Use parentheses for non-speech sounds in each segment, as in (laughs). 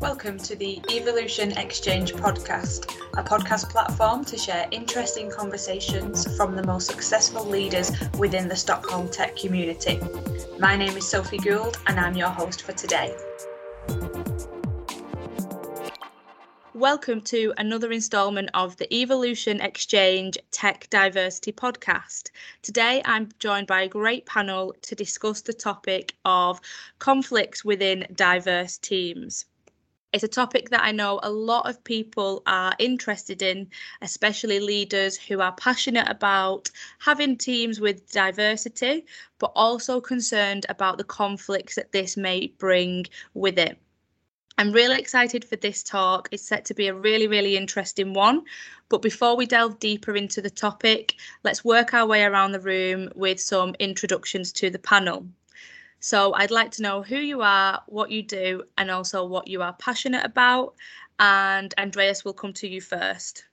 Welcome to the Evolution Exchange podcast, a podcast platform to share interesting conversations from the most successful leaders within the Stockholm tech community. My name is Sophie Gould, and I'm your host for today. Welcome to another instalment of the Evolution Exchange Tech Diversity podcast. Today I'm joined by a great panel to discuss the topic of conflicts within diverse teams. It's a topic that I know a lot of people are interested in, especially leaders who are passionate about having teams with diversity, but also concerned about the conflicts that this may bring with it. I'm really excited for this talk. It's set to be a really, really interesting one. But before we delve deeper into the topic, let's work our way around the room with some introductions to the panel. So I'd like to know who you are, what you do, and also what you are passionate about. And Andreas will come to you first.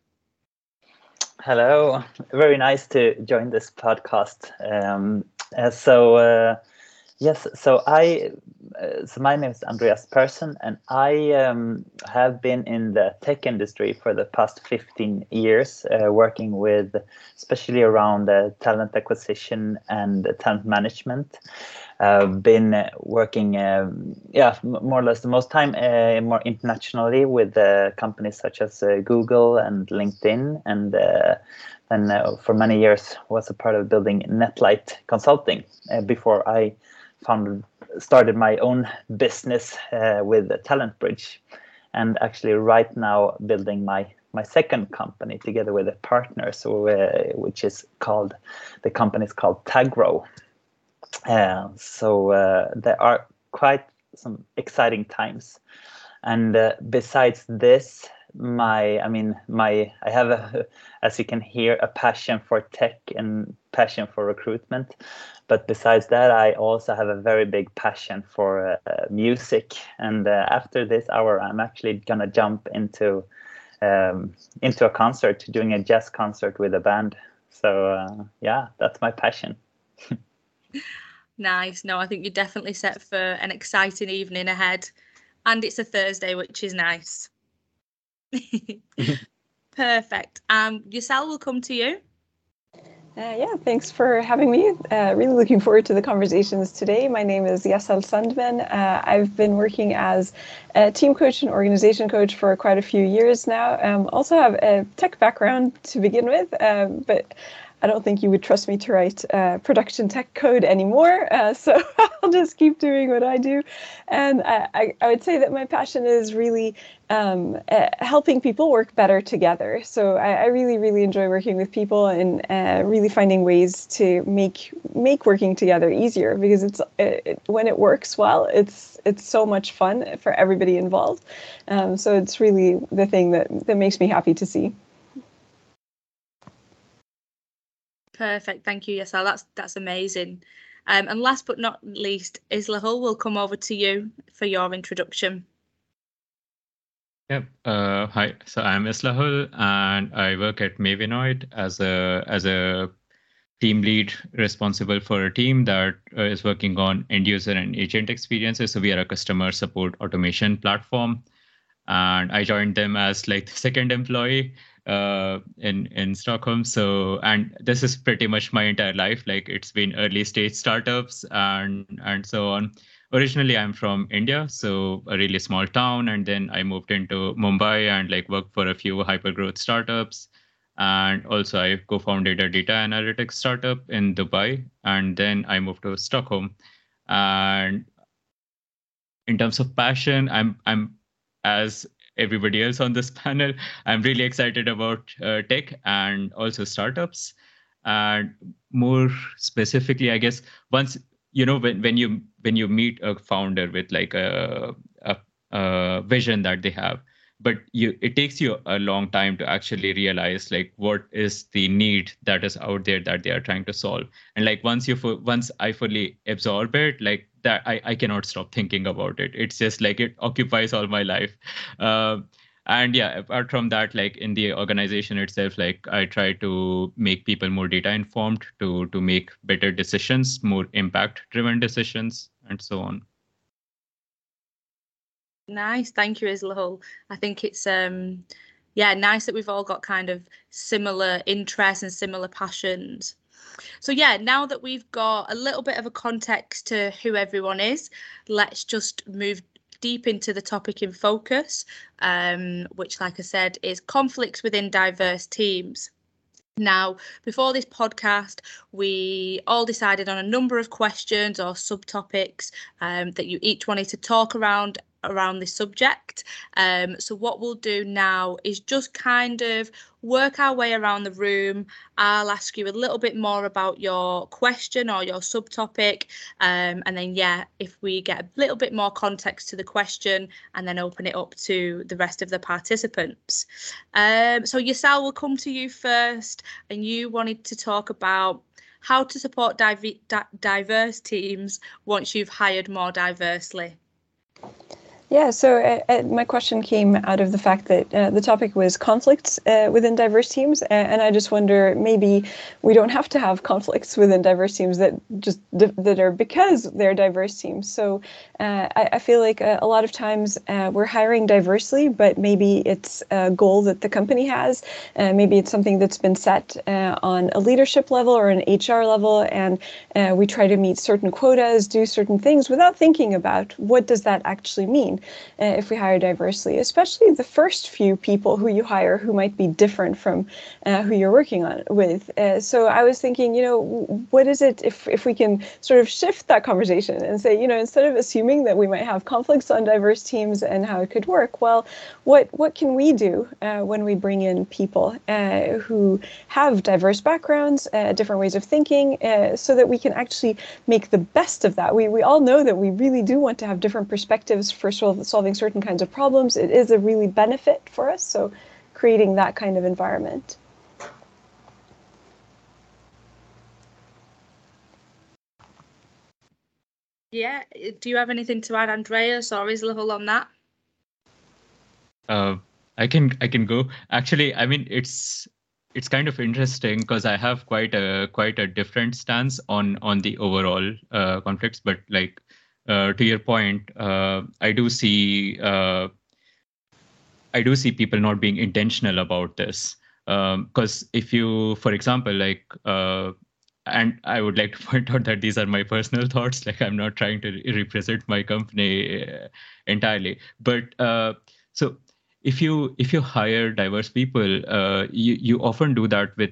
Hello, very nice to join this podcast. Um, uh, so, uh, yes, so I uh, so my name is Andreas Persson, and I um, have been in the tech industry for the past 15 years, uh, working with especially around uh, talent acquisition and talent management. Uh, been working, um, yeah, more or less the most time uh, more internationally with uh, companies such as Google and LinkedIn, and then for many years was a part of building Netlight Consulting before I founded started my own business uh, with Talent Bridge, and actually right now building my my second company together with a partner, so uh, which is called the company is called Tagro. Uh, so uh, there are quite some exciting times, and uh, besides this, my i mean my i have a (laughs) as you can hear a passion for tech and passion for recruitment. But besides that i also have a very big passion for uh, music. And uh, after this hour i'm actually gonna jump into um, into a concert doing a jazz concert with a band. So uh, yeah that's my passion (laughs) nice no i think you're definitely set for an exciting evening ahead and it's a thursday which is nice (laughs) (laughs) Perfect. Um, Giselle will come to you. Uh, yeah, thanks for having me. Uh, really looking forward to the conversations today. My name is Yasel Sandman. Uh, I've been working as a team coach and organization coach for quite a few years now. Um, also have a tech background to begin with, um, but I don't think you would trust me to write uh, production tech code anymore. Uh, (laughs) so I'll just keep doing what I do. And I, I, I would say that my passion is really um, uh, helping people work better together. So I, I, really, really enjoy working with people and uh, really finding ways to make make working together easier because it's it, when it works well, it's it's so much fun for everybody involved. Um, so it's really the thing that that makes me happy to see. Perfect. Thank you, Yasal. That's that's amazing. Um, and last but not least, Isla Hull will come over to you for your introduction. Yep. Uh, hi. So I'm Isla Hull, and I work at Mavenoid as a as a team lead responsible for a team that uh, is working on end user and agent experiences. So we are a customer support automation platform, and I joined them as like the second employee uh, in in Stockholm. So, and this is pretty much my entire life. Like it's been early stage startups and and so on. Originally, I'm from India, so a really small town, and then I moved into Mumbai and like worked for a few hyper growth startups. And also, I co-founded a data analytics startup in Dubai, and then I moved to Stockholm. And in terms of passion, I'm I'm as everybody else on this (laughs) panel. I'm really excited about uh, tech and also startups. And more specifically, I guess once you know when, when you when you meet a founder with like a, a, a vision that they have, but you it takes you a long time to actually realize like what is the need that is out there that they are trying to solve and like once you once i fully absorb it like that I, I cannot stop thinking about it. It's just like it occupies all my life. Uh, and yeah, apart from that, like in the organization itself, like I try to make people more data informed to to make better decisions, more impact driven decisions, and so on. Nice, thank you, Islahul. I think it's um, yeah, nice that we've all got kind of similar interests and similar passions. So yeah, now that we've got a little bit of a context to who everyone is, let's just move deep into the topic in focus, um, which, like I said, is conflicts within diverse teams. Now, before this podcast, we all decided on a number of questions or subtopics um, that you each wanted to talk around around this subject. Um, so what we'll do now is just kind of work our way around the room. I'll ask you a little bit more about your question or your subtopic. Um, and then, yeah, if we get a little bit more context to the question and then open it up to the rest of the participants. Um, so Yasal will come to you first and you wanted to talk about how to support div- diverse teams once you've hired more diversely. Yeah, so uh, uh, my question came out of the fact that uh, the topic was conflicts uh, within diverse teams, and I just wonder maybe we don't have to have conflicts within diverse teams that just that are because they're diverse teams. So uh, I, I, feel like a, lot of times uh, we're hiring diversely, but maybe it's a goal that the company has, maybe it's something that's been set on a leadership level or an HR level, and we try to meet certain quotas, do certain things without thinking about what does that actually mean uh, if we hire diversely, especially the first few people who you hire who might be different from uh, who you're working on with. Uh, so I was thinking, you know, what is it if, if we can sort of shift that conversation and say, you know, instead of assuming that we might have conflicts on diverse teams and how it could work, well, what what can we do uh, when we bring in people uh, who have diverse backgrounds, uh, different ways of thinking, so that we can actually make the best of that? We we all know that we really do want to have different perspectives for solving certain kinds of problems, it is a really benefit for us. So creating that kind of environment. Yeah, do you have anything to add, Andreas, or is level on that? Uh, I can I can go. Actually, I mean it's it's kind of interesting because I have quite a quite a different stance on on the overall uh, conflicts, but like uh, to your point, uh, I do see uh, I do see people not being intentional about this. Because um, if you, for example, like, uh, and I would like to (laughs) point out that these are my personal thoughts. Like, I'm not trying to represent my company uh, entirely. But uh, so, if you if you hire diverse people, you you often do that with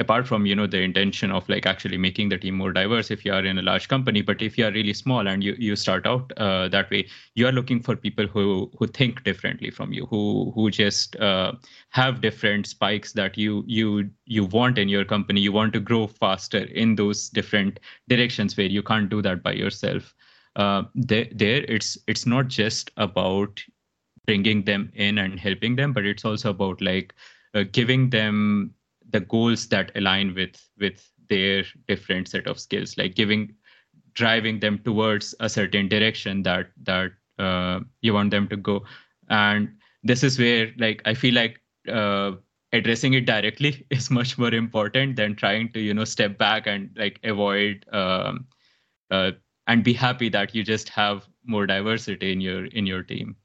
apart from you know the intention of like actually making the team more diverse if you are in a large company but if you are really small and you, you start out uh, that way you are looking for people who who think differently from you who who just uh, have different spikes that you you you want in your company. You want to grow faster in those different directions where you can't do that by yourself. Uh, there, there it's it's not just about bringing them in and helping them but it's also about like uh, giving them the goals that align with with their different set of skills like giving driving them towards a certain direction that that uh, you want them to go. And this is where like i feel like uh, addressing it directly (laughs) is much more important than trying to you know step back and like avoid um, uh, and be happy that you just have more diversity in your in your team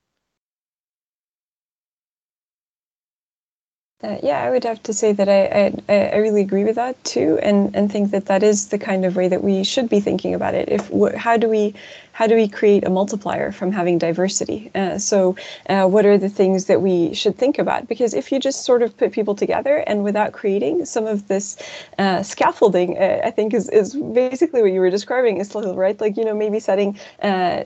Uh, yeah, I would have to say that I, I, I really agree with that too, and and think that that is the kind of way that we should be thinking about it. If how do we how do we create a multiplier from having diversity? Uh, so, uh, what are the things that we should think about? Because if you just sort of put people together and without creating some of this uh, scaffolding, uh, I think is is basically what you were describing, is right? Like you know maybe setting uh,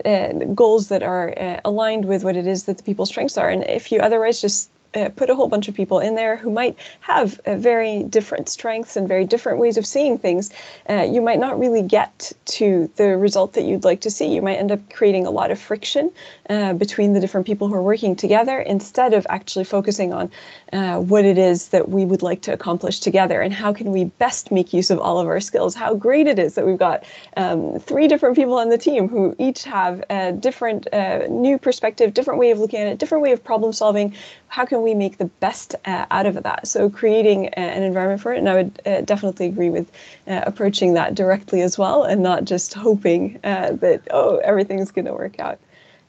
goals that are aligned with what it is that the people's strengths are, and if you otherwise just uh, put a whole bunch of people in there who might have uh, very different strengths and very different ways of seeing things, uh, you might not really get to the result that you'd like to see. You might end up creating a lot of friction uh, between the different people who are working together instead of actually focusing on uh, what it is that we would like to accomplish together and how can we best make use of all of our skills. How great it is that we've got um, three different people on the team who each have a different uh, new perspective, different way of looking at it, different way of problem solving. How can we make the best uh, out of that? So creating a, an environment for it, and I would uh, definitely agree with uh, approaching that directly as well, and not just hoping uh, that oh everything's going to work out.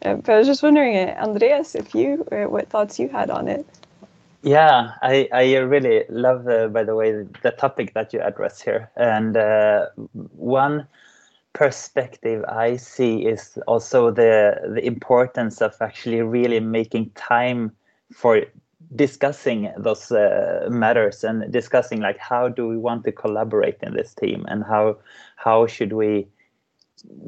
Uh, but I was just wondering, uh, Andreas, if you uh, what thoughts you had on it. Yeah, I, I really love, uh, by the way, the topic that you address here. And uh, one perspective I see is also the the importance of actually really making time for discussing those uh, matters and discussing like how do we want to collaborate in this team and how how should we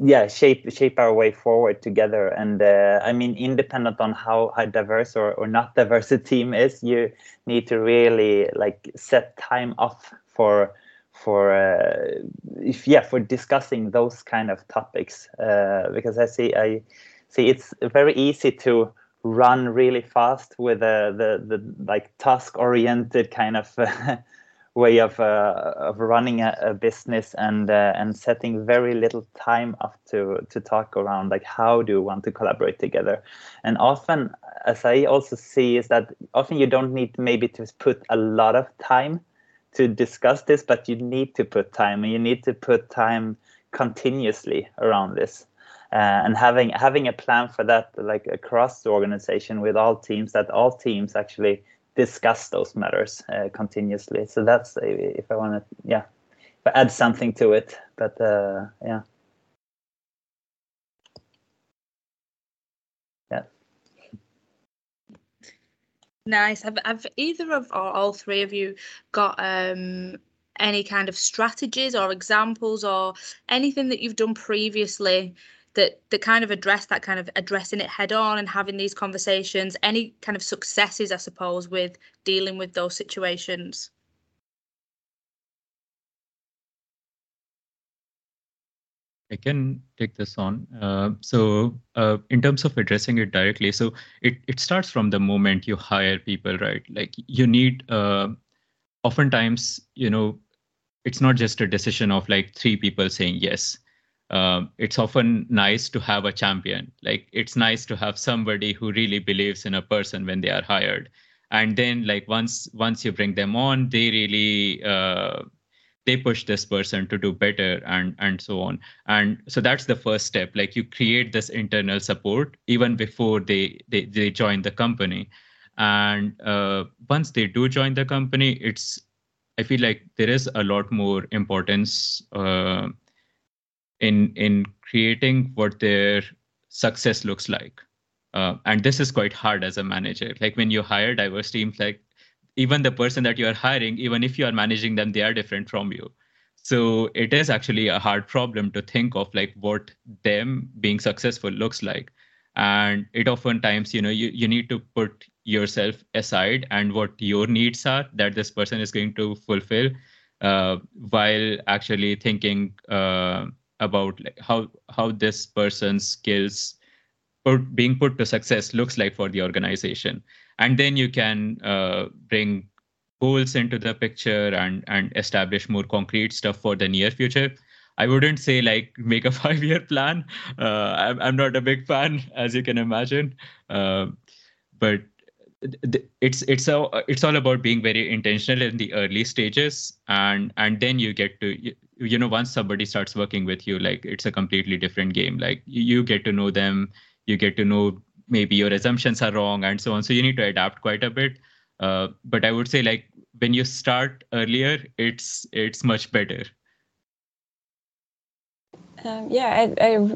yeah shape shape our way forward together. And uh, i mean independent on how, how diverse or, or not (laughs) diverse a team is you need to really like set time off for for uh, if yeah for discussing those kind of topics. Uh, because i see i see it's very easy to run really fast with the the, the like task oriented kind of (laughs) way of uh, of running a, a business and uh, and setting very little time up to to talk around like how do you want to collaborate together? And often as i also see is that often you don't need maybe to put a lot of time to discuss this but you need to put time and you need to put time continuously around this uh, and having having a plan for that like across the organization with all teams that all teams actually discuss those matters uh, continuously. So that's if i want to yeah if I add something to it but uh, yeah. Yeah. Nice. Have, have either of or all three of you got um any kind of strategies or examples or anything that you've done previously that that kind of address that kind of addressing it head on and having these conversations any kind of successes i suppose with dealing with those situations I can take this on. Uh, so, uh, in terms of addressing it directly, so it, it starts from the moment you hire people, right? Like you need, uh, oftentimes, you know, it's not just a decision of like three people saying yes um, it's often nice to have a champion. Like it's nice to have somebody who really believes in a person when they are hired, and then like once once you bring them on, they really uh, they push this person to do better and and so on. And so that's the first step. Like you create this internal support even before they they, they join the company, and uh, once they do join the company, it's I feel like there is a lot more importance. Uh, in in creating what their success looks like. Uh, and this is quite hard as a manager. Like when you hire diverse teams like even the person that you are hiring even if you are managing them they are different from you. So it is actually a hard problem to think of like what them being successful looks like. And it oftentimes you know you, you need to put yourself aside and what your needs are that this person is going to fulfill uh, while actually thinking uh, about like how how this person's skills put, being put to success looks like for the organization. And then you can uh, bring goals into the picture and and establish more concrete stuff for the near future. I wouldn't say like make a (laughs) five year plan. Uh, I'm, I'm not a big fan as you can imagine. Uh, but it's it's a it's all about being very intentional in the early stages. And and then you get to you, know once somebody starts working with you like it's a completely different game. Like you get to know them you get to know maybe your assumptions are wrong and so on. So you need to adapt quite a bit. Uh, but i would say like when you start earlier it's it's much better um, yeah, I, I,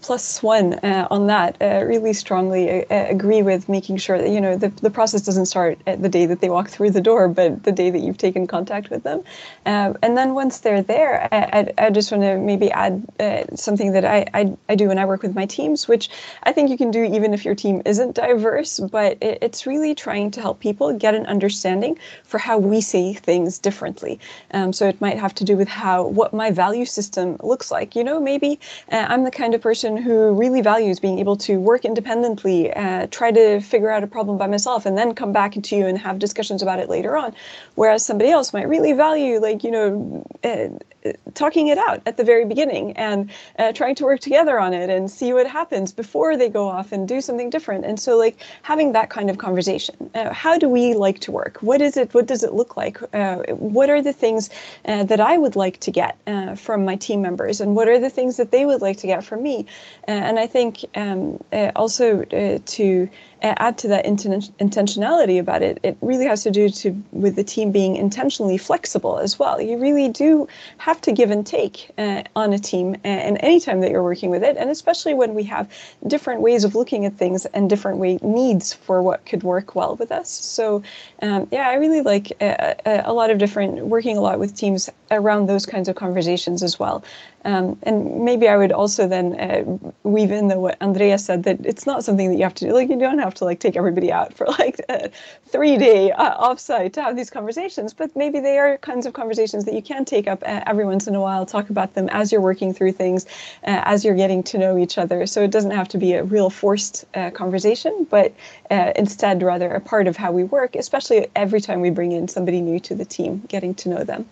plus one uh, on that. Uh, really strongly uh, agree with making sure that you know the, the process doesn't start at the day that they walk through the door, but the day that you've taken contact with them. Um, and then once they're there, I, I, I just want to maybe add uh, something that I, I, I do when I work with my teams, which I think you can do even if your team isn't diverse. But it, it's really trying to help people get an understanding for how we see things differently. Um, so it might have to do with how what my value system looks like. You know maybe uh, I'm the kind of person who really values being able to work independently, uh, try to figure out a problem by myself, and then come back to you and have discussions about it later on. Whereas somebody else might really value, like, you know, uh, talking it out at the very beginning and uh, trying to work together on it and see what happens before they go off and do something different. And so, like having that kind of conversation. Uh, how do we like to work? What is it? What does it look like? Uh, what are the things uh, that I would like to get uh, from my team members, and what are the things that they would like to get from me? Uh, and I think um, also to add to that inten- intentionality about it, it really has to do to with the team being intentionally flexible as well. You really do have to give and take uh, on a team and anytime that you're working with it, and especially when we have different ways of looking at things and different way needs for what could work well with us. So um, yeah, I really like uh, uh a lot of different working a lot with teams around those kinds of conversations as well. Um, and maybe I would also then uh, weave in the, what Andrea said that it's not something that you have to do. Like you don't have to like take everybody out for (laughs) like a three day uh, offsite to have these conversations, but maybe they are kinds of conversations that you can take up uh, every once in a while. Talk about them as you're working through things, uh, as you're getting to know each other. So it doesn't have to be a real forced uh, conversation, but uh, instead rather a part of how we work, especially every time we bring in somebody new to the team, getting to know them.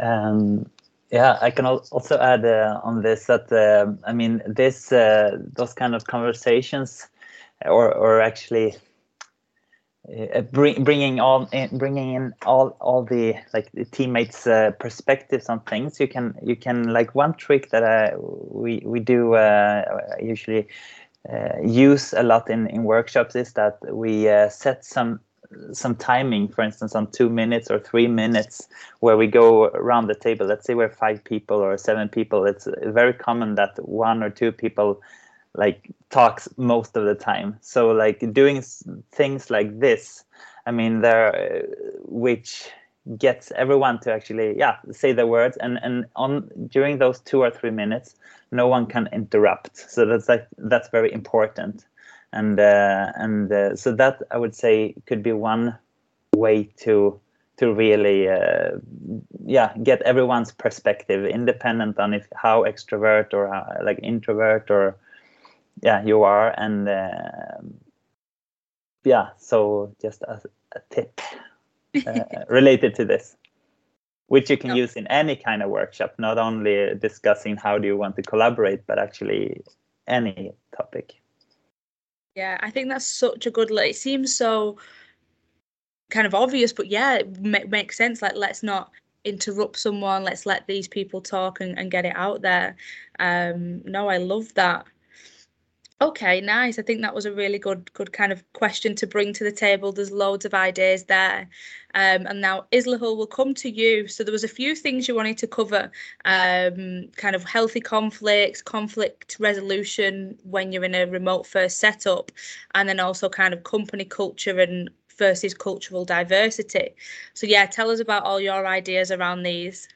Um, yeah, I can also add uh, on this that uh, I mean this uh, those kind of conversations, or or actually uh, bring, bringing all in, bringing in all all the like the teammates' uh, perspectives on things. You can you can like one trick that I, uh, we we do usually use a lot in in workshops is that we set some some timing, for instance, on two minutes or three minutes, where we go around the table. Let's say we're five people or seven people. It's very common that one or two people like talks most of the time. So like doing things like this, I mean, there, uh, which gets everyone to actually yeah say the words and and on during those two or three minutes no one can interrupt so that's like that's very important and uh, and uh, so that I would say could be one way to to really uh, yeah get everyone's perspective independent on if how extrovert or how, like introvert or yeah you are. And uh, yeah so just a, a tip uh, (laughs) related to this which you can use in any kind of workshop not only discussing how do you want to collaborate but actually any topic yeah, I think that's such a good. It seems so kind of obvious, but yeah, it makes sense. Like, let's not interrupt someone. Let's let these people talk and, and get it out there. Um, no, I love that. Okay, nice. I think that was a really good, good kind of question to bring to the table. There's loads of ideas there. Um, and now Islahul will come to you. So there was a few things you wanted to cover, um, kind of healthy conflicts, conflict resolution when you're in a remote first setup, and then also kind of company culture and versus cultural diversity. So yeah, tell us about all your ideas around these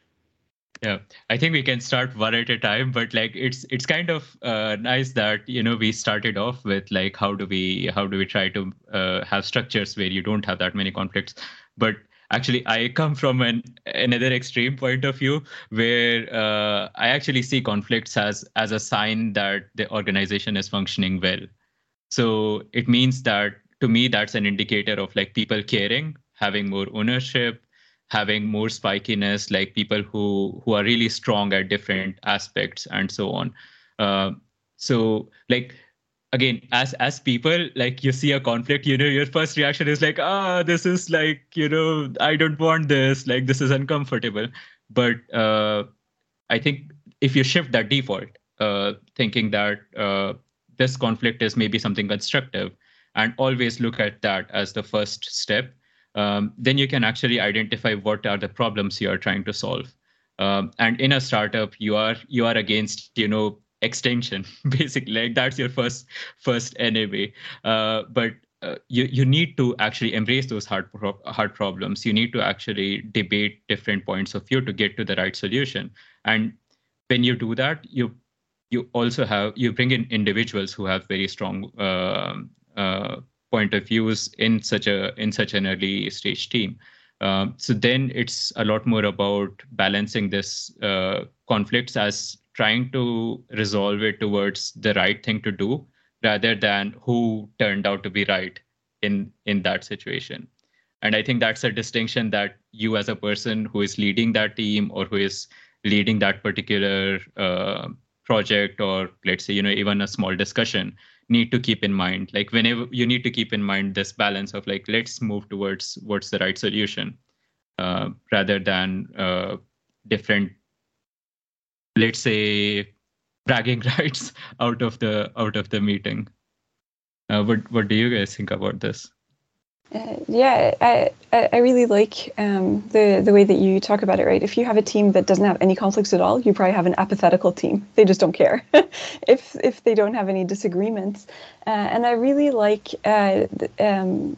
yeah. I think we can start one at a time but like it's it's kind of uh, nice that you know we started off with like how do we how do we try to uh, have structures where you don't have that many conflicts. But actually i come from an another extreme point of view where uh, i actually see conflicts as as a sign that the organization is functioning well. So it means that to me that's an indicator of like people caring having more ownership having more spikiness, like people who who are really strong at different aspects and so on. Uh, so like again as as people like you see a conflict you know your first reaction is like ah this is like you know i don't want this like this is uncomfortable but uh, i think if you shift that default uh, thinking that uh, this conflict is maybe something constructive and always look at that as the first step um, then you can actually identify what are the problems you are trying to solve. Um, and in a startup, you are you are against you know extension (laughs) basically like that's your first first enemy. Uh, but uh, you you need to actually embrace those hard pro- hard problems. You need to actually debate different points of view to get to the right solution. And when you do that, you you also have you bring in individuals who have very strong uh, uh, point of views in such a in such an early stage team. Um, so then it's a lot more about balancing this uh, conflicts as trying to resolve it towards the right thing to do rather than who turned out to be right in in that situation and i think that's a distinction that you as a person who is leading that team or who is leading that particular uh, project or let's say you know even a small discussion need to keep in mind like whenever you need to keep in mind this balance of like let's move towards what's the right solution uh, rather than uh, different let's say bragging (laughs) rights out of the out of the meeting. Uh, what what do you guys think about this uh, yeah, I, I really like um, the the way that you talk about it. Right, if you have a team that doesn't have any conflicts at all, you probably have an apathetical team. (laughs) They just don't care (laughs) if if they don't have any disagreements. Uh, and I really like uh, um,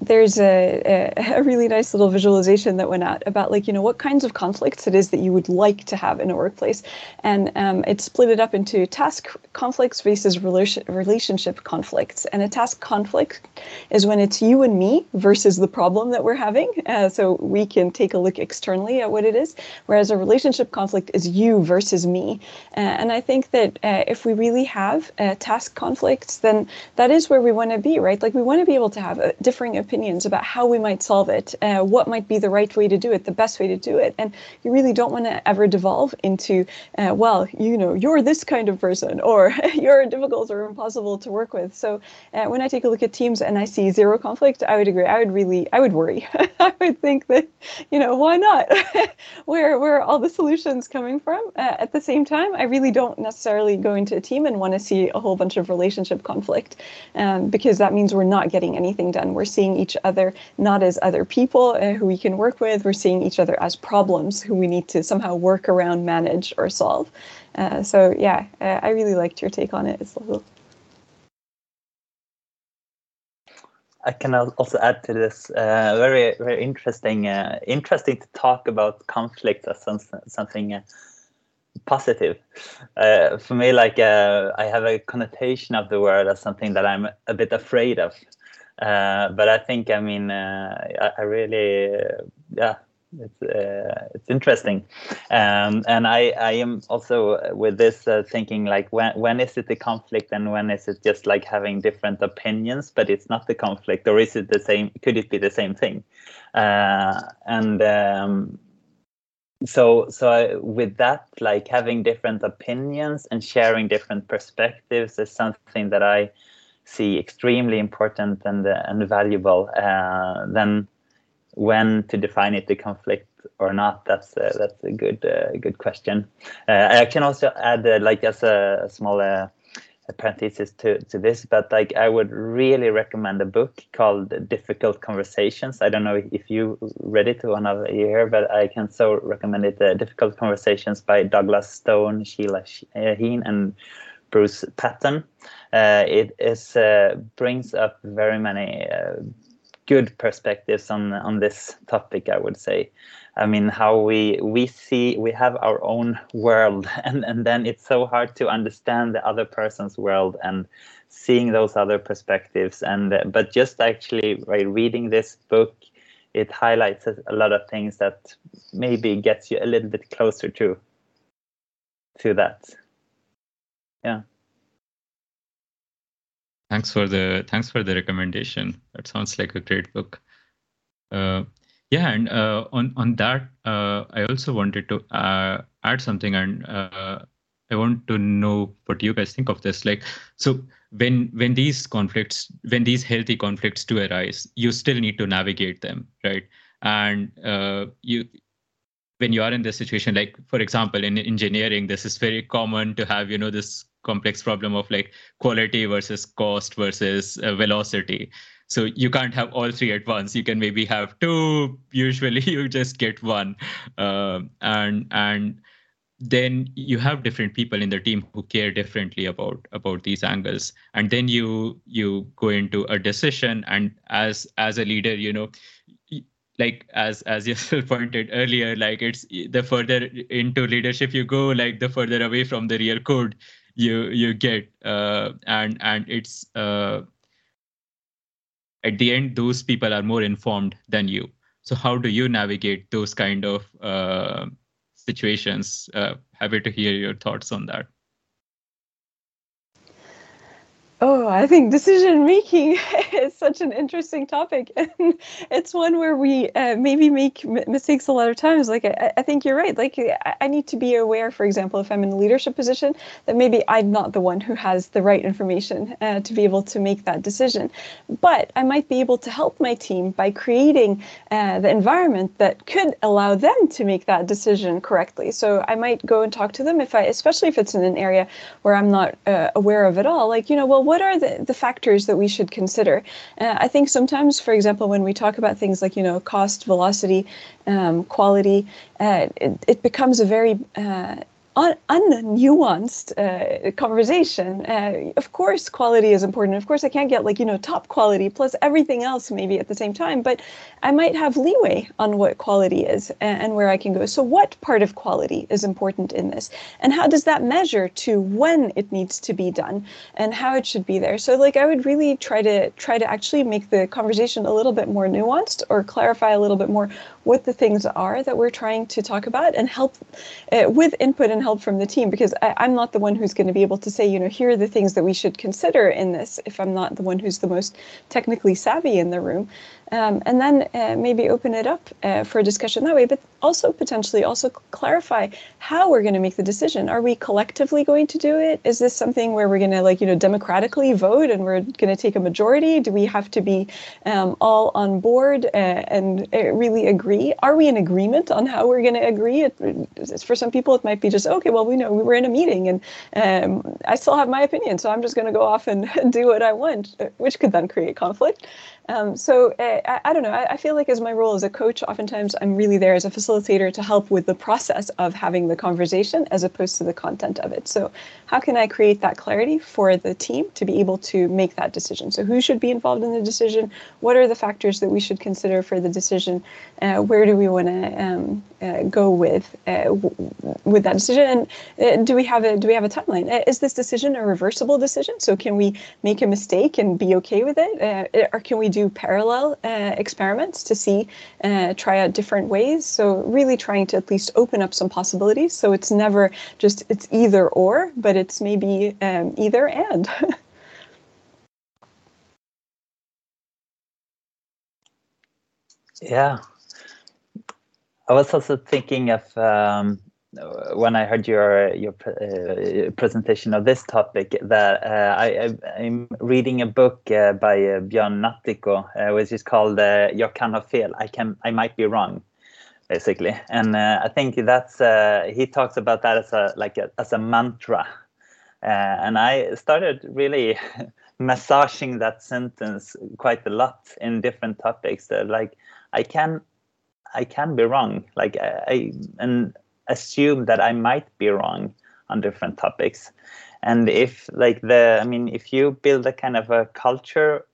there's a, (laughs) a, really nice little visualization that went out about like you know what kinds of conflicts it is that you would like to have in a workplace. And um, it split it up into task conflicts versus relation, relationship conflicts. And a task conflict is when it's you and me versus the problem that we're having. Uh, so we can take a look externally at what it is whereas a relationship conflict is you versus me. Uh, and i think that uh, if we really have uh, task conflicts then that is where we want to be right? Like we want to be able to have a differing opinions about how we might solve it, uh, what might be the right way to do it, the best way to do it. And you really don't want to ever devolve into, uh, well, you know, you're this kind of person or (laughs) you're difficult or impossible to work with. So uh, when I take a look at teams and I see zero conflict, I would agree. I would really, I would worry. (laughs) I would think that, you know, why not? (laughs) where, where are all the solutions coming from? Uh, at the same time, I really don't necessarily go into a team and want to see a whole bunch of relationship conflict um, because that means we're not getting anything done. We're seeing each other not as other people uh, who we can work with. We're seeing each other as problems who we need to somehow work around, manage, or solve. Uh, so yeah, uh, I really liked your take on it. It's lovely. I can also add to this. Uh, very, very interesting. Uh, interesting to talk about conflict as some, something uh, positive. Uh, for me, like uh, I have a connotation of the word as something that I'm a bit afraid of. Uh, but I think, I mean, uh, I, I, really, uh, yeah, it's uh, it's interesting, um, and I I am also with this uh, thinking like when when is it the conflict and when is it just like having different opinions, but it's not the conflict, or is it the same? Could it be the same thing? and um, so so I, with that like having different opinions and sharing different perspectives is something that i see extremely important and uh, and valuable. Uh, then when to define it the conflict or not that's uh, that's a good uh, good question uh, i can also add uh, like as a small parenthesis to to this but like i would really recommend a book called difficult conversations i don't know if you read it one of you here but i can so recommend it difficult conversations by douglas stone sheila heen and Bruce Patton. Uh, it is uh, brings up very many uh, good perspectives on on this topic. I would say. I mean, how we we see we have our own world, (laughs) and and then it's so hard to understand the other person's world and seeing those other perspectives. And but just actually by reading this book, it highlights a lot of things that maybe gets you a little bit closer to to that yeah. Thanks for the thanks for the recommendation. That sounds like a great book. Uh, yeah and uh, on on that uh, i also wanted to uh, add something and uh, i want to know what you guys think of this? Like so when when these conflicts when these healthy conflicts do arise you still need to navigate them right? And uh, you when you are in this situation like for example in engineering this is very common to have you know this complex problem of like quality versus cost versus uh, velocity. So you can't have all three at once. You can maybe have two. (laughs) Usually you just get one. Uh, and and then you have different people in the team who care differently about about these angles. And then you you go into a decision and as as a leader you know like as as (laughs) you pointed earlier like it's the further into leadership you go like the further away from the real code you you get uh, and and it's uh, at the end those people are more informed than you. So how do you navigate those kind of uh, situations? Uh, happy to hear your thoughts on that Oh, I think decision making (laughs) is such an interesting topic, (laughs) and it's one where we uh, maybe make mistakes a lot of times. Like I, I, think you're right. Like I need to be aware, for example, if I'm in a leadership position, that maybe I'm not the one who has the right information uh, to be able to make that decision. But I might be able to help my team by creating uh, the environment that could allow them to make that decision correctly. So I might go and talk to them if I, especially if it's in an area where I'm not uh, aware of at all. Like you know, well what are the, the factors that we should consider? Uh, I think sometimes, for example, when we talk about things like, you know, cost, velocity, um, quality, uh, it, it, becomes a very uh, un- unnuanced uh, conversation. Uh, of course, quality is important. Of course, I can't get like you know top quality plus everything else maybe at the same time, but I might have leeway on what quality is and, and where I can go. So, what part of quality is important in this, and how does that measure to when it needs to be done and how it should be there? So, like I would really try to try to actually make the conversation a little bit more nuanced or clarify a little bit more what the things are that we're trying to talk about and help uh, with input and help from the team because I, I'm not the one who's going to be able to say, you know, here are the things that we should consider in this if I'm not the one who's the most technically savvy in the room um, and then uh, maybe open it up uh, for discussion that way but also potentially also clarify how we're going to make the decision. Are we collectively going to do it? Is this something where we're going to like you know democratically vote and we're going to take a majority? Do we have to be um, all on board uh, and uh, really agree? Are we in agreement on how we're going to agree? It, for some people it might be just okay well we know we were in a meeting and um, i still have my opinion so i'm just going to go off and (laughs) do what i want uh, which could then create conflict um, so uh, I, I, don't know. I, I, feel like as my role as a coach, oftentimes I'm really there as a facilitator to help with the process of having the conversation as opposed to the content of it. So how can I create that clarity for the team to be able to make that decision? So who should be involved in the decision? What are the factors that we should consider for the decision? Uh, where do we want to um, uh, go with uh, w- with that decision? And uh, do we have a do we have a timeline? Uh, is this decision a reversible decision? So can we make a mistake and be okay with it, or can we do parallel experiments to see try out different ways? So really trying to at least open up some possibilities. So it's never just it's either or, but it's maybe um, either and. (laughs) yeah I was also thinking of um, when I heard your your uh, presentation of this topic that uh, I, am reading a book uh, by uh, Björn Natthiko, uh, which is called uh, "Jag kan ha fel." I can I might be wrong, basically, and uh, I think that's he talks about that as a like a, as a mantra, and I started really (laughs) massaging that sentence quite a lot in different topics. like I can I can be wrong. Like I, I and assume that I might be wrong on different topics. And if like the, I mean, if you build a kind of a culture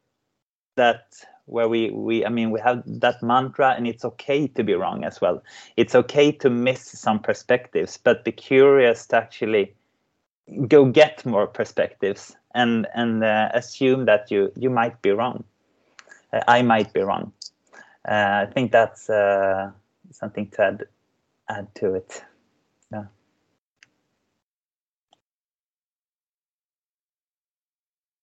that where we we I mean we have that mantra and it's okay to be wrong as well. It's okay to miss some perspectives, but be curious to actually go get more perspectives and and uh, assume that you you might be wrong. Uh, I might be wrong. Uh, I think that's uh, something to add add to it. Yeah.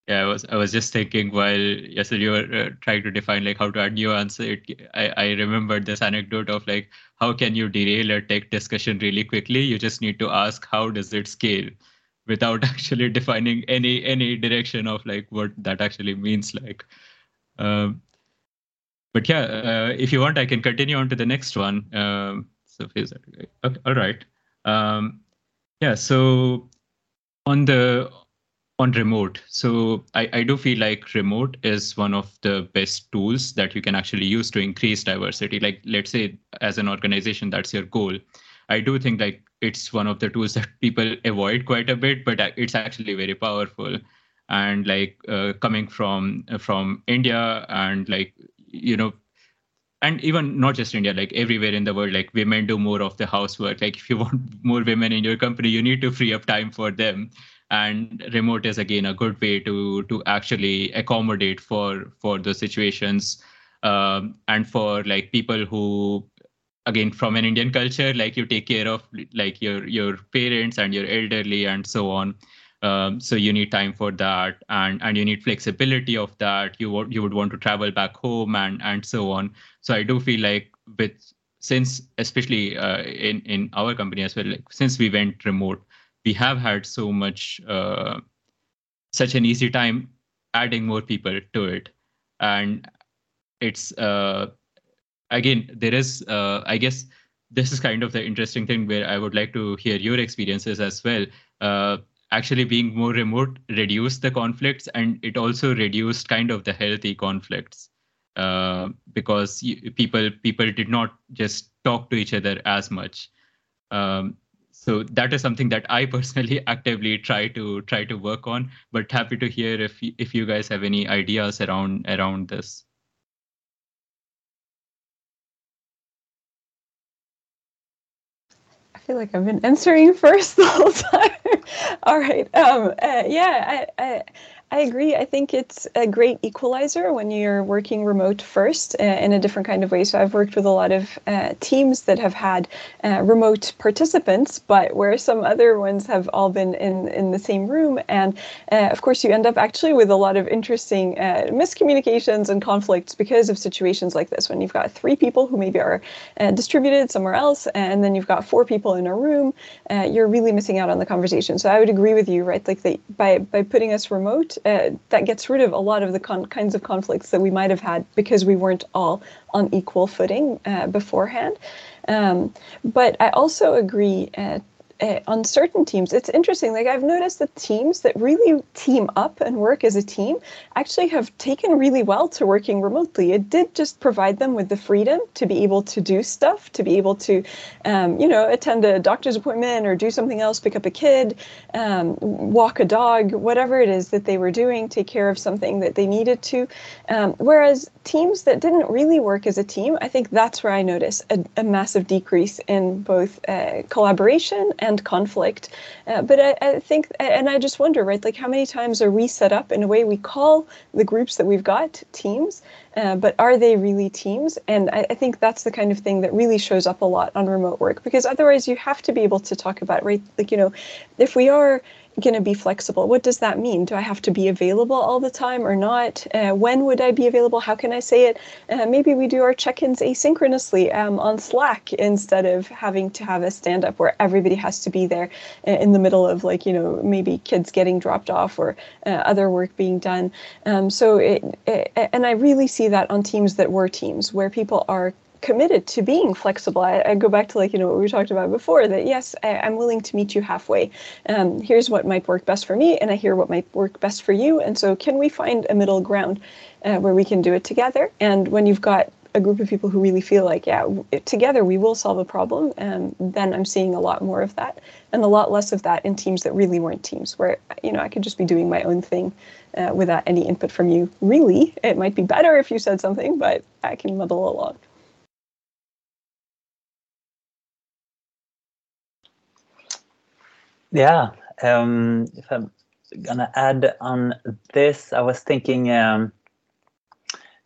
Yeah, I was I was just thinking while yesterday you were uh, trying to define like how to add nuance. It I I remembered this anecdote of like how can you derail a tech discussion really quickly? You just need to ask how does it scale, without (laughs) actually defining any any direction of like what that actually means. Like, um, but yeah, uh, if you want, I can continue on to the next one. Um, so okay, all right. Um, yeah, so on the on remote, so I, I do feel like remote is one of the best tools that you can actually use to increase diversity. Like let's say as an organization, that's your goal. I do think like it's one of the tools that (laughs) people avoid quite a bit, but it's actually very powerful. And like uh, coming from from India and like you know and even not just india like everywhere in the world like women do more of the housework. Like if you (laughs) want more women in your company you need to free up time for them. And remote is again a good way to to actually accommodate for for those situations. Um, and for like people who again from an indian culture like you take care of like your your parents and your elderly and so on Um, so you need time for that, and and you need flexibility of that. You would you would want to travel back home and and so on. So I do feel like with since especially uh, in in our company as well, like since we went remote, we have had so much uh, such an easy time adding more people to it, and it's uh, again there is uh, I guess this is kind of the interesting thing where I would like to hear your experiences as well. Actually being more remote reduced the conflicts and it also reduced kind of the healthy conflicts uh, because people people did not just talk to each other as much. Um, so that is something that i (laughs) personally actively try to try to work on but happy to hear if if you guys have any ideas around around this feel like I've been answering (laughs) first the whole time. (laughs) All right. Um, uh, yeah, I, I, I agree. I think it's a great equalizer when you're working remote first uh, in a different kind of way. So I've worked with a lot of uh, teams that have had uh, remote participants, but where some other ones have all been in, in the same room. And uh, of course, you end up actually with a lot of interesting uh, miscommunications and conflicts because of situations like this. When you've got three people who maybe are uh, distributed somewhere else, and then you've got four people in a room, you're really missing out on the conversation. So I would agree with you, right? Like that by by putting us remote, uh, that gets rid of a lot of the con- kinds of conflicts that we might have had because we weren't all on equal footing uh, beforehand. Um, but I also agree uh, on certain teams, it's interesting. Like I've noticed that teams that really team up and work as a team actually have taken really well to working remotely. It did just provide them with the freedom to be able to do stuff, to be able to, um, you know, attend a doctor's appointment or do something else, pick up a kid, um, walk a dog, whatever it is that they were doing, take care of something that they needed to. Um, whereas teams that didn't really work as a team, I think that's where I notice a, a massive decrease in both uh, collaboration and and conflict. Uh, but I, I, think, and I just wonder, right, like how many times are we set up in a way we call the groups that we've got teams, uh, but are they really teams? And I, I, think that's the kind of thing that really shows up a lot on remote work because otherwise you have to be able to talk about, right, like, you know, if we are going to be flexible. What does that mean? Do I have to be available all the time or not? Uh, when would I be available? How can I say it? Uh, maybe we do our check ins asynchronously um, on Slack instead of having to have a stand up where everybody has to be there uh, in the middle of, like, you know, maybe kids getting dropped off or uh, other work being done. Um, so, it, it, and I really see that on teams that were teams where people are committed to being flexible. I, I, go back to like you know what we talked about before. That yes, I, am willing to meet you halfway. Um, here's what might work best for me, and I hear what might work best for you. And so, can we find a middle ground uh, where we can do it together? And when you've got a group of people who really feel like yeah, together we will solve a problem, and then I'm seeing a lot more of that, and a lot less of that in teams that really weren't teams, where you know I could just be doing my own thing. Uh, without any input from you, really, it might be better if you said something, but I can muddle along. Yeah, um, if I'm gonna add on this, I was thinking um,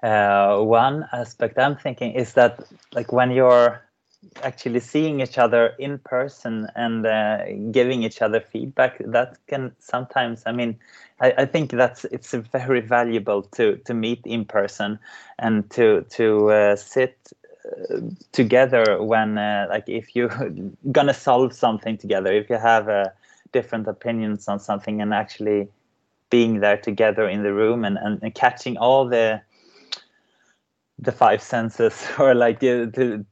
uh, one aspect I'm thinking is that like when you're actually seeing each other in person and uh, giving each other feedback, that can sometimes, I mean, I, I, think that's it's very valuable to to meet in person and to to uh, sit together when uh, like if you're (laughs) gonna solve something together if you have uh, different opinions on something and actually being there together in the room and, and, and catching all the the five senses (laughs) or like to, to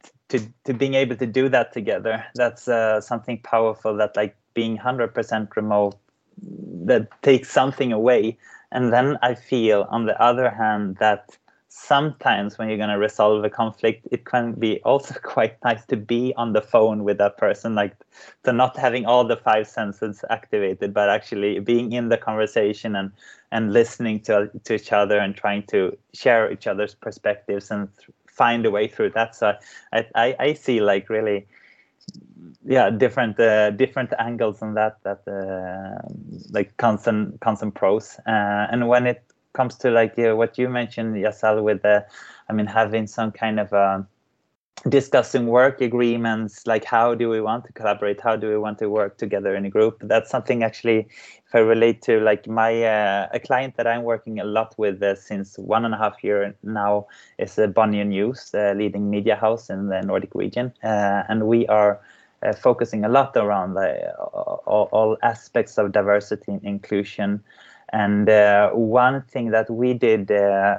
to being able to do that together that's uh, something powerful that like being 100% remote that takes something away. And then i feel on the other hand that sometimes when you're going to resolve a conflict it can be also (laughs) quite nice to be on the phone with that person like to not having all the five senses activated but actually being in the conversation and and listening to to each other and trying to share each other's perspectives and find a way through that. So i i, I see like really yeah different uh, different angles on that that uh, like constant constant pros. Uh, and when it comes to like uh, what you mentioned, Yasal, with the, I mean, having some kind of a discussing work agreements like how do we want to collaborate? How do we want to work together in a group? That's something actually if i relate to like my uh, a client that i'm working a lot with uh, since one and a half year now is uh, bonnier news the leading media house in the nordic region. Uh, and we are uh, focusing a lot around all, all, aspects of diversity and inclusion and uh, one thing that we did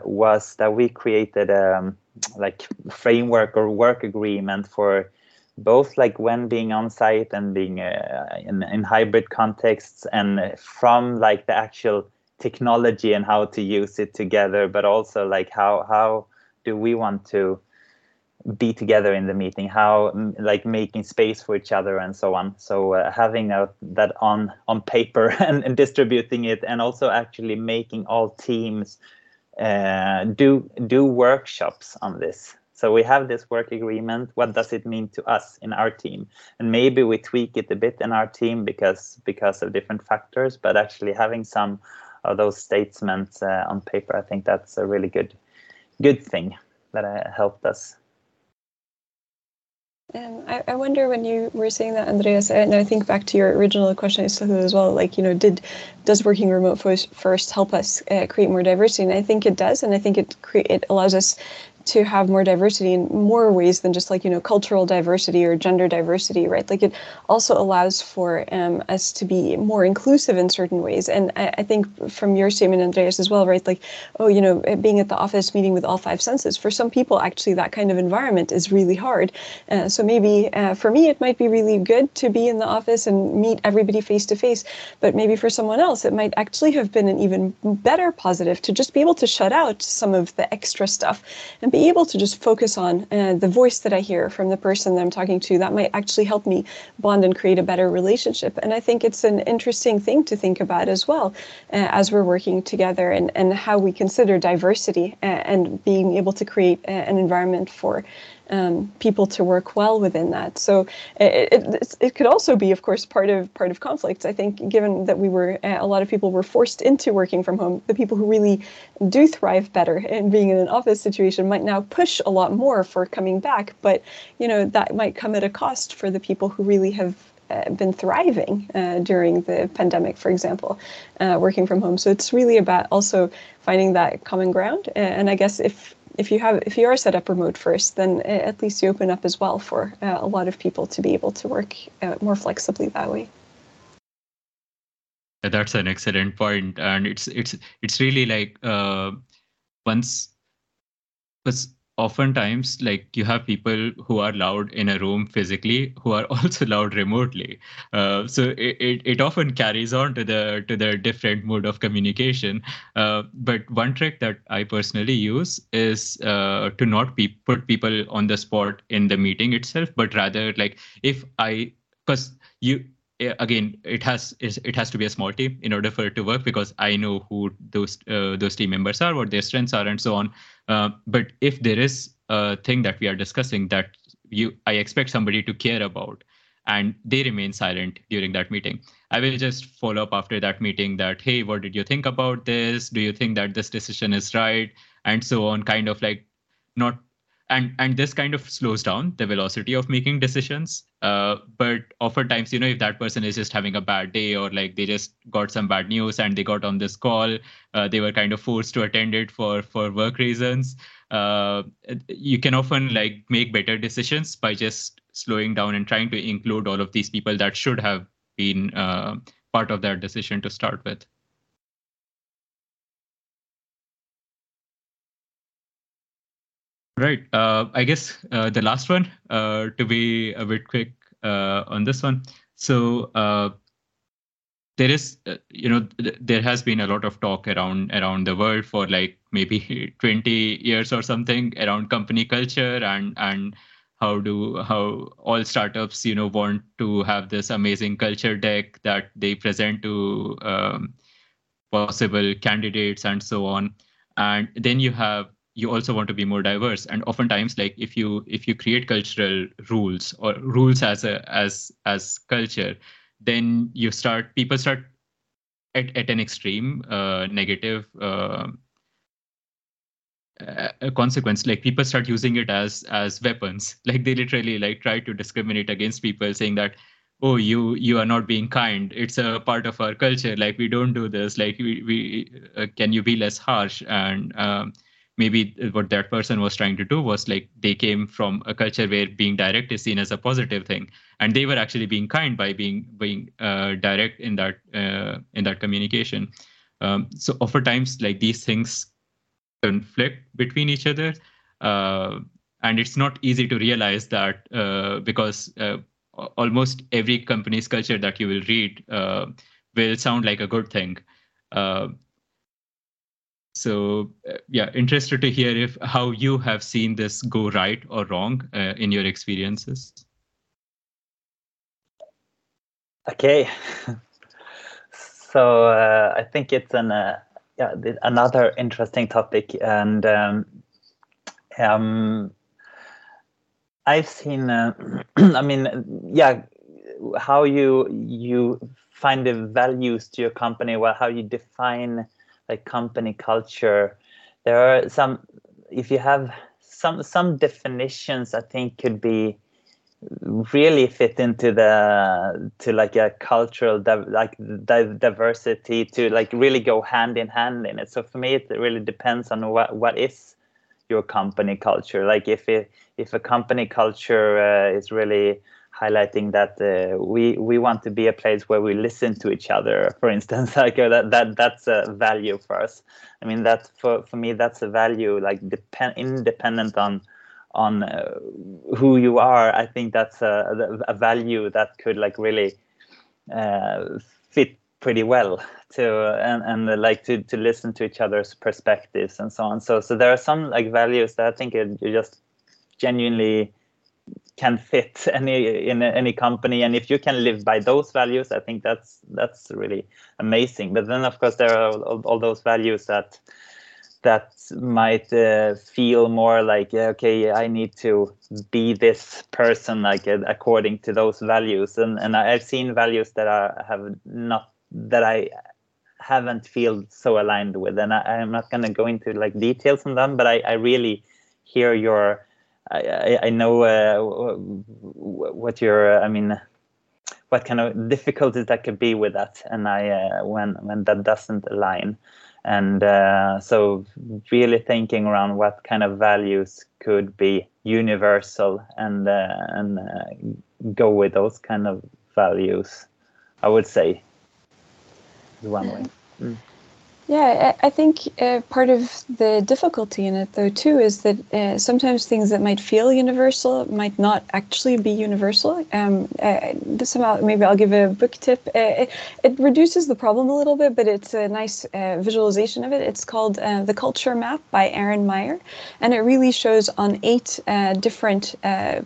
was that we created um, like framework or work agreement for both like when being on site and being uh, in, in hybrid contexts and from like the actual technology and how to use it together but also like how how do we want to be together in the meeting how like making space for each other and so on so uh, having a, that on on paper (laughs) and, and distributing it and also actually making all teams uh, do do workshops on this. So we have this work agreement. What does it mean to us in our team? And maybe we tweak it a bit in our team because because of different factors. But actually having some of those statements uh, on paper, I think that's a really good good thing that uh, helped us um, I, I, wonder when you were saying that, Andreas, and I think back to your original question as well, like, you know, did does working remote first, help us uh, create more diversity? And I think it does, and I think it cre- it allows us to have more diversity in more ways than just like you know cultural diversity or gender diversity right? Like it also allows for um, us to be more inclusive in certain ways. And I, I, think from your statement andreas as well right? Like oh you know being at the office meeting with all five senses for some people actually that kind of environment is really hard. Uh, so maybe uh, for me it might be really good to be in the office and meet everybody face to face but maybe for someone else it might actually have been an even better positive to just be able to shut out some of the extra stuff and be able to just focus on uh, the voice that I hear from the person that I'm talking to, that might actually help me bond and create a better relationship. And I think it's an interesting thing to think about as well uh, as we're working together and, and how we consider diversity uh, and being able to create uh, an environment for um, people to work well within that. So it, it, it, could also be, of course, part of part of conflicts. I think, given that we were uh, a lot of people were forced into working from home, the people who really do thrive better in being in an office situation might now push a lot more for coming back. But you know that might come at a cost for the people who really have uh, been thriving uh, during the pandemic, for example, uh, working from home. So it's really about also finding that common ground. And I guess if if you have if you are set up remote first, then at least you open up as well for uh, a lot of people to be able to work uh, more flexibly that way. That's an excellent point, and it's it's it's really like uh, once, oftentimes like you have people who are loud in a room physically who are (laughs) also loud remotely. Uh, so it, it, it, often carries on to the to the different mode of communication. Uh, but one trick that i personally use is uh, to not be, put people on the spot in the meeting itself but rather like if i because you again it has it has to be a small team in order for it to work because i know who those uh, those team members are what their strengths are and so on. Uh, but if there is a thing that we are discussing that you I expect somebody to care about and they remain silent during that meeting i will just follow up after that meeting that hey what did you think about this? Do you think that this decision is right? and so on kind of like not and and this kind of slows down the velocity of making decisions. Uh, but oftentimes you know if that person is just having a bad day or like they just got some bad news and they got on this call uh, they were kind of forced to attend it for for work reasons uh, you can often like make better decisions by just slowing down and trying to include all of these people that should have been uh, part of that decision to start with Right. Uh, I guess uh, the last one, uh, to be a bit quick uh, on this one. So uh, there is, uh, you know, th- there has been a lot of talk around around the world for like maybe (laughs) 20 years or something around company culture and and how do how all startups you know want to have this amazing culture deck that they present to um, possible candidates and so on and then you have you also want to be more diverse. And oftentimes like if you if you create cultural rules or rules as a as as culture then you start people start at, at an extreme uh, negative uh, consequence. Like people start using it as as weapons. (laughs) Like they literally like try to discriminate against people saying that oh you you are not being kind. It's a part of our culture. Like we don't do this. Like we, we uh, can you be less harsh? And um, maybe what that person was trying to do was like they came from a culture where being direct is seen as a positive thing. And they were actually being kind by being being uh, direct in that uh, in that communication. Um, so oftentimes like these things conflict between each other uh, and it's not easy to realize that uh, because uh, almost every company's culture that you will read uh, will sound like a good thing so uh, yeah interested to hear if how you have seen this go right or wrong in your experiences okay (laughs) so i think it's an yeah, another interesting topic, and um, um, I've seen. Uh, (clears throat) I mean, yeah, how you you find the values to your company, well, how you define like company culture. There are some. If you have some some definitions, I think could be really fit into the to like a cultural like diversity to like really go hand in hand in it so for me it really depends on what what is your company culture like if it if a company culture uh, is really highlighting that uh, we we want to be a place where we listen to each other for instance. (laughs) Like uh, that that that's a value for us. I mean that for for me that's a value like depend independent on on uh, who you are. I think that's a, a value that could like really uh, fit pretty well to and, and uh, like to, to listen to each other's perspectives and so on. So so there are some like values that i think you just genuinely can fit any in any company. And if you can live by those values i think that's that's really amazing. But then of course there are all, all those values that that might uh, feel more like okay i need to be this person like uh, according to those values. And and i've seen values that i have not that i haven't feel so aligned with. And I, am not going to go into like details on them but i, I really hear your i, I know uh, what your i mean what kind of difficulties that could be with that. And i uh, when when that doesn't align. And uh, so really thinking around what kind of values could be universal and uh, and uh, go with those kind of values i would say is one way. Mm. Yeah, I think uh, part of the difficulty in it, though, too, is that uh, sometimes things that might feel universal might not actually be universal. Um, uh, maybe I'll give a book tip. Uh, it, it, reduces the problem a little bit, but it's a nice uh, visualization of it. It's called uh, The Culture Map by Erin Meyer, and it really shows on eight different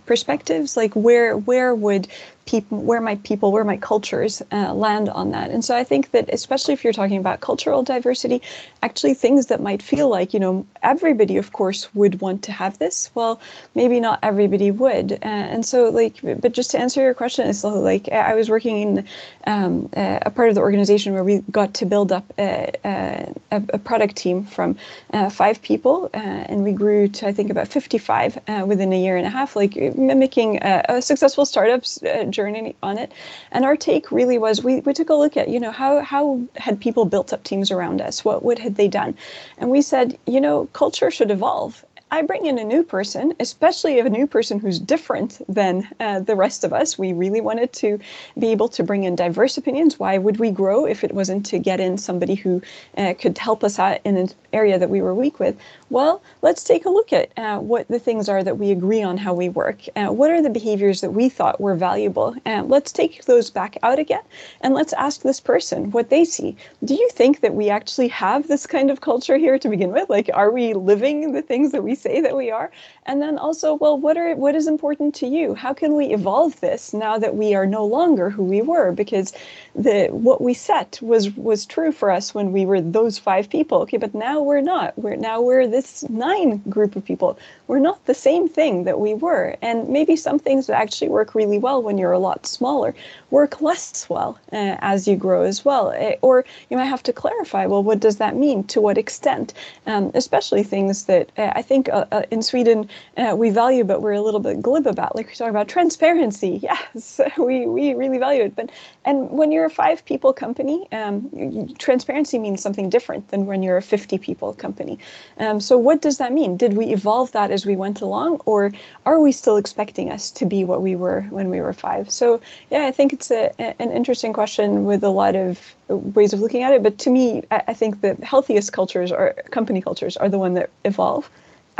perspectives, like where where would people, where my people, where my cultures uh, land on that? And so I think that especially if you're talking about cultural diversity, actually things that might feel like, you know, everybody of course would want to have this. Well, maybe not everybody would. Uh, and so like, but just to answer your question, it's like I was working in um, uh, a part of the organization where we got to build up a, a, a product team from uh, five people, uh, and we grew to I think about 55 uh, within a year and a half, like mimicking a successful startups journey on it. And our take really was we, we took a look at, you know, how, how had people built up teams around us? What, what had they done? And we said, you know, culture should evolve. I bring in a new person, especially a new person who's different than uh, the rest of us. We really wanted to be able to bring in diverse opinions. Why would we grow if it wasn't to get in somebody who uh, could help us out in an area that we were weak with? Well, let's take a look at uh, what the things are that we agree on how we work. Uh, what are the behaviors that we thought were valuable? Uh, let's take those back out again and let's ask this person what they see. Do you think that we actually have this kind of culture here to begin with? Like, are we living the things that we say that we are? And then also, well, what are what is important to you? How can we evolve this now that we are no longer who we were? Because the what we set was was true for us when we were those five people. Okay, but now we're not. We're now we're this nine group of people. We're not the same thing that we were. And maybe some things that actually work really well when you're a lot smaller work less well uh, as you grow as well. Uh, or you might have to clarify, well, what does that mean? To what extent? Um, especially things that uh, I think uh, uh, in Sweden we value, but we're a little bit glib about. Like we talk about transparency. (laughs) Yes, we, we really value it. But and when you're a five people company, um, transparency means something different than when you're a 50 people company. Um, so what does that mean? Did we evolve that as we went along, or are we still expecting us to be what we were when we were five? So yeah, I think it's a, an interesting question with a lot of ways of looking at it. But to me, I, I think the healthiest cultures or company cultures are the one that evolve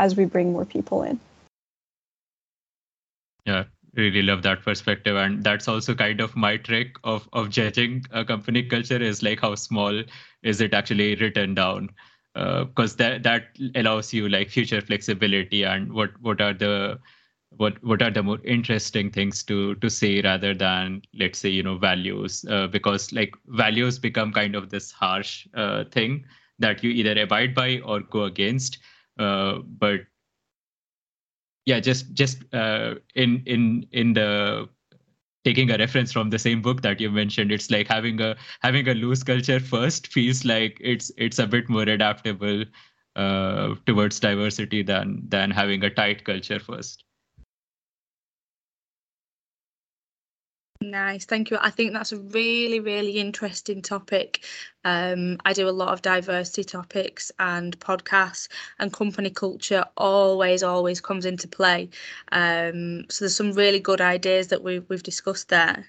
as we bring more people in. Yeah, really love that perspective. And that's also kind of my trick of of judging a company culture is like how small is it actually written down? Because uh, that that allows you like future flexibility and what what are the what what are the more interesting things to to say rather than let's say you know values. Uh, because like values become kind of this harsh uh, thing that you either abide by or go against but yeah just just uh, in in in the taking a reference from the same book that you mentioned it's like having a having a loose culture first feels like it's it's a bit more adaptable uh, towards diversity than than having a tight culture first Nice, thank you. I think that's a really, really interesting topic. Um, I do a lot of diversity topics and podcasts, and company culture always, always comes into play. Um, so there's some really good ideas that we, we've discussed there.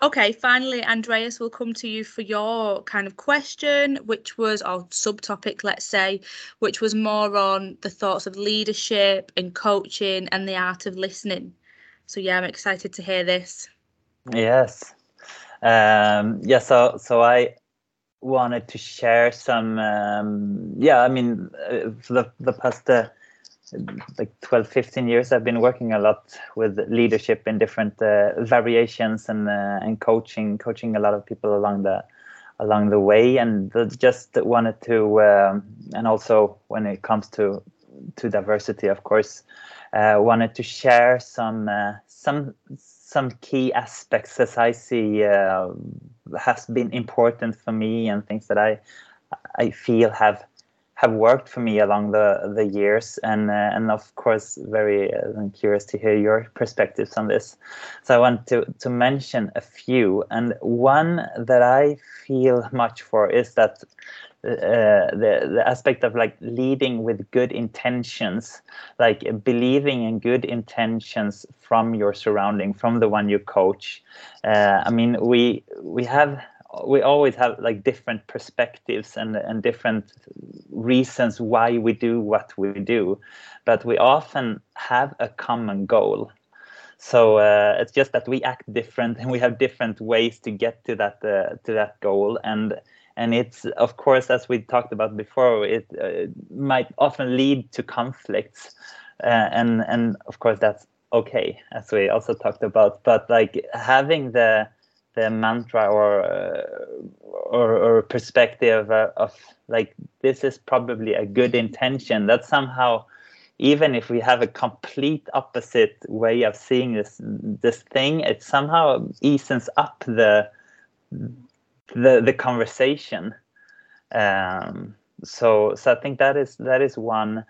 Okay, finally, Andreas, will come to you for your kind of question, which was, our subtopic, let's say, which was more on the thoughts of leadership and coaching and the art of listening. So, yeah, I'm excited to hear this. Yes. Um, yeah. So so I wanted to share some. Um, yeah. I mean, uh, for the the past. Uh, like 12 15 years i've been working a lot with leadership in different uh, variations and uh, and coaching coaching a lot of people along the along the way and just wanted to um, and also when it comes to to diversity of course uh, wanted to share some uh, some some key aspects as I see uh, has been important for me and things that I I feel have have worked for me along the the years. And uh, and of course very uh, curious to hear your perspectives on this. So i want to to mention a few. And one that i feel much for is that uh, the the aspect of like leading with good intentions, like believing in good intentions from your surrounding, from the one you coach. Uh, I mean, we we have we always have like different perspectives and and different reasons why we do what we do, but we often have a common goal. So uh, it's just that we act different (laughs) and we have different ways to get to that uh, to that goal and and it's of course as we talked about before it uh, might often lead to conflicts. Uh, and and of course that's okay as we also talked about. But like having the the mantra or uh, or, or perspective uh, of like this is probably a good intention that somehow even if we have a complete opposite way of seeing this this thing it somehow eases up the the the conversation. Um, so so I think that is that is one.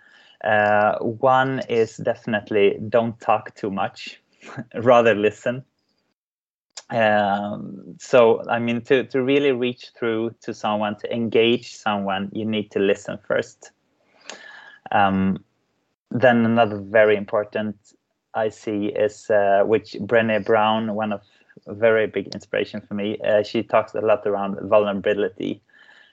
Uh, one is definitely don't talk too much, (laughs) rather listen. Um, so I mean to to really reach through to someone to engage someone, you need to listen first. Um, then another very important I see is uh, which Brené Brown, one of a very big inspiration for me. Uh, she talks a lot around vulnerability,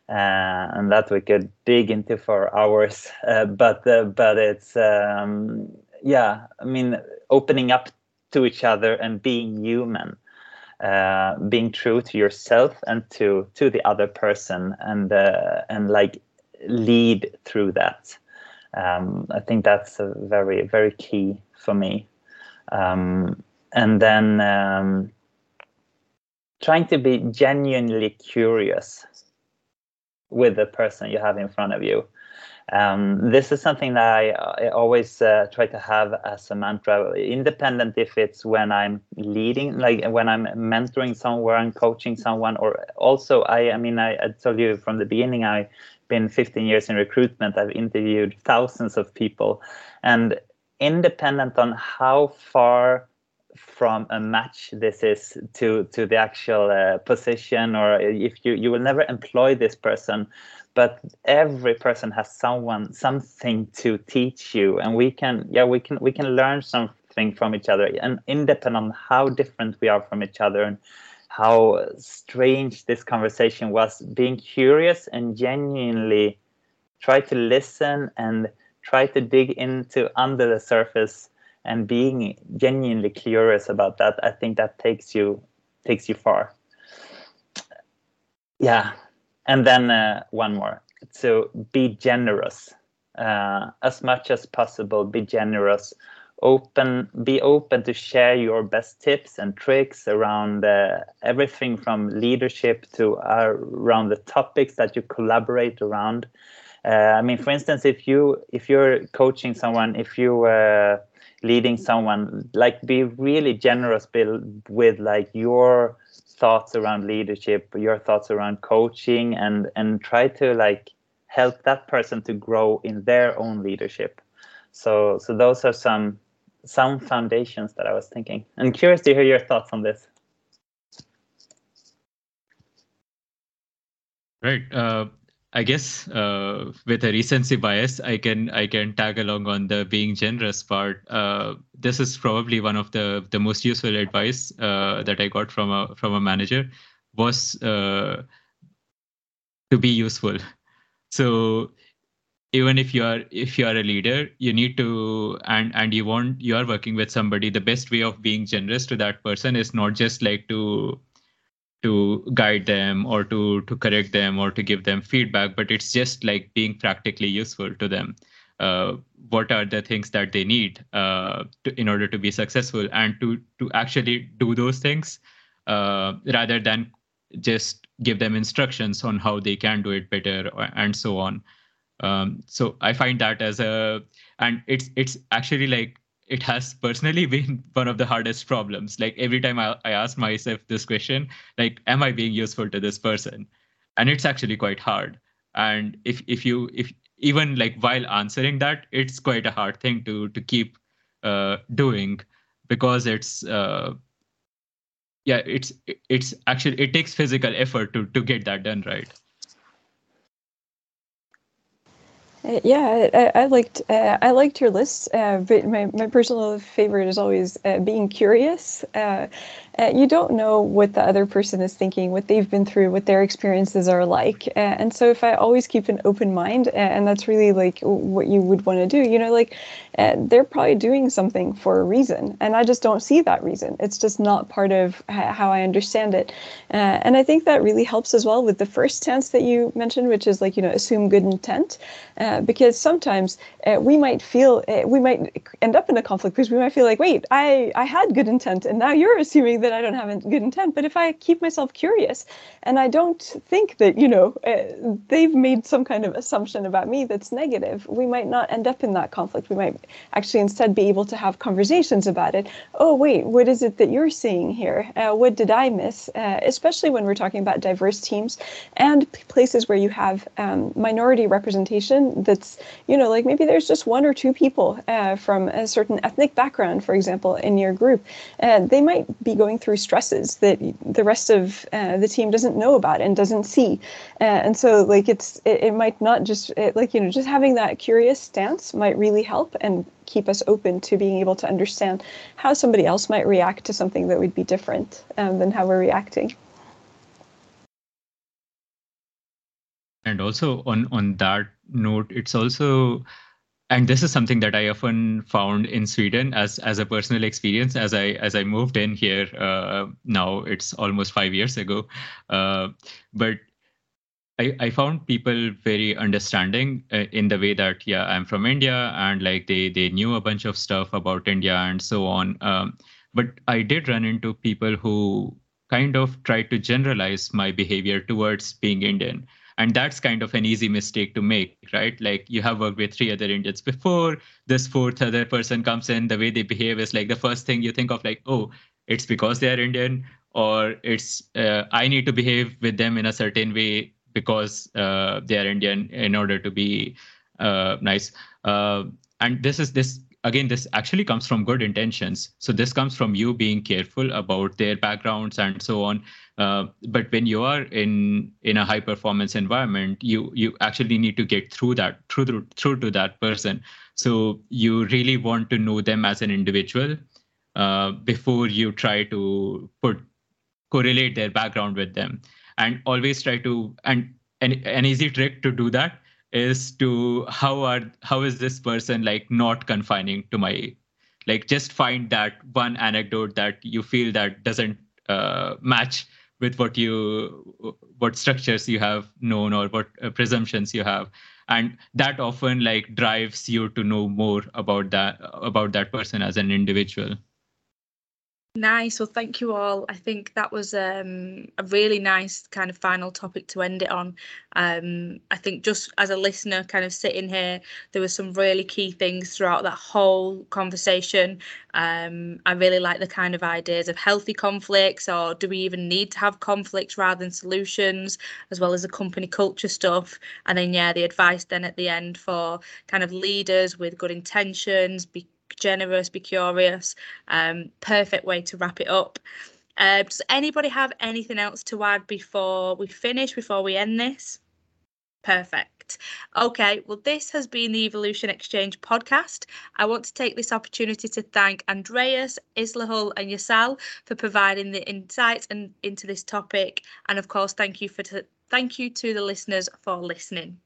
uh, and that we could dig into for hours. (laughs) Uh, but uh, but it's um, yeah, I mean, opening up to each other and being human, uh, being true to yourself and to to the other person, and uh, and like lead through that. Um, I think that's very very key for me. Um, and then um, trying to be genuinely curious with the person you have in front of you. Um, this is something that I, I always uh, try to have as a mantra, independent if it's when I'm leading, like when I'm mentoring someone, coaching someone, or also I, I mean, I, I told you from the beginning, I've been 15 years in recruitment. I've interviewed thousands of people, and independent on how far from a match this is to to the actual uh, position or if you you will never employ this person but every person has someone something to teach you and we can yeah we can we can learn something from each other and independent on how different we are from each other and how strange this conversation was being curious and genuinely try to listen and try to dig into under the surface and being genuinely curious about that i think that takes you takes you far. Yeah. And then uh, one more. So be generous uh, as much as possible be generous. Open be open to share your best tips and tricks around uh, everything from leadership to uh, around the topics that you collaborate around. Uh, i mean for instance if you if you're coaching someone if you uh, leading someone like be really generous bill with like your thoughts around leadership your thoughts around coaching and and try to like help that person to grow in their own leadership. So so those are some some foundations that i was thinking. I'm curious to hear your thoughts on this. Right uh, I guess uh, with a recency bias, I can I can tag along on the being generous part. Uh, this is probably one of the the most useful advice uh, that I got from a from a manager was uh, to be useful. So even if you are if you are a leader, you need to and and you want you are working with somebody. The best way of being generous to that person is not just like to to guide them or to to correct them or to give them feedback but it's just like being practically useful to them. Uh, what are the things that they need uh, to, in order to be successful and to to actually do those things uh, rather than just give them instructions on how they can do it better and so on. Um, so i find that as a and it's it's actually like it has personally (laughs) been one of the hardest problems. Like every time I, I ask myself this question, like, am I being useful to this person? And it's actually quite hard. And if if you if even like while answering that, it's quite a hard thing to to keep uh, doing because it's uh, yeah it's it's actually it takes physical effort to to get that done right Yeah, I, I liked uh, I liked your list, uh, but my, my personal favorite is always uh, being curious. Uh, uh, you don't know what the other person is thinking, what they've been through, what their experiences are like. And so if I always keep an open mind, and that's really like what you would want to do, you know, like they're probably doing something for a reason, and I just don't see that reason. It's just not part of how I understand it. And I think that really helps as well with the first tense that you mentioned, which is like, you know, assume good intent, uh, because sometimes we might feel, we might end up in a conflict because we might feel like, wait, I, I had good intent, and now you're assuming that I don't have good intent. But if I keep myself curious and I don't think that, you know, uh, they've made some kind of assumption about me that's negative, we might not end up in that conflict. We might actually instead be able to have conversations about it. Oh, wait, what is it that you're seeing here? Uh, what did I miss? Uh, especially when we're talking about diverse teams and places where you have um, minority representation that's, you know, like maybe there's just one or two people uh, from a certain ethnic background, for example, in your group. and they might be going going through stresses that the rest of uh, the team doesn't know about and doesn't see. Uh, and so like it's it, it might not just it, like you know just having that curious stance might really help and keep us open to being able to understand how somebody else might react to something that would be different um, than how we're reacting. And also on on that note, it's also and this is something that I often found in Sweden as as a personal experience as I as I moved in here. Uh, now it's almost five years ago, uh, but I, I found people very understanding uh, in the way that yeah i'm from india and like they they knew a bunch of stuff about india and so on um, but i did run into people who kind of tried to generalize my behavior towards being indian and that's kind of an easy mistake to make right like you have worked with three other indians before this fourth other person comes in the way they behave is like the first thing you think of like oh it's because they are indian or it's uh, i need to behave with them in a certain way because uh, they are Indian in order to be uh, nice. Uh, and this is this again. This actually comes from good intentions. So this comes from you being careful about their backgrounds and so on. Uh, but when you are in in a high performance environment, you you actually need to get through that through through to that person. So you really want to know them as an individual uh, before you try to put correlate their background with them and always try to and an, an easy trick to do that is to how are how is this person like not confining to my like just find that one anecdote that you feel that doesn't uh, match with what you what structures you have known or what uh, presumptions you have. And that often like drives you to know more about that about that person as an individual Nice. Well, thank you all. I think that was um, a really nice kind of final topic to end it on. Um, I think just as a listener, kind of sitting here, there were some really key things throughout that whole conversation. Um, I really like the kind of ideas of healthy conflicts, or do we even need to have conflicts rather than solutions, as well as the company culture stuff. And then, yeah, the advice then at the end for kind of leaders with good intentions, be generous, be curious. Um, perfect way to wrap it up. Uh, does anybody have anything else to add before we finish, before we end this? Perfect. Okay, well, this has been the Evolution Exchange podcast. I want to take this opportunity to thank Andreas, Islahul, and Yasal for providing the insights and into this topic. And of course, thank you for t- thank you to the listeners for listening.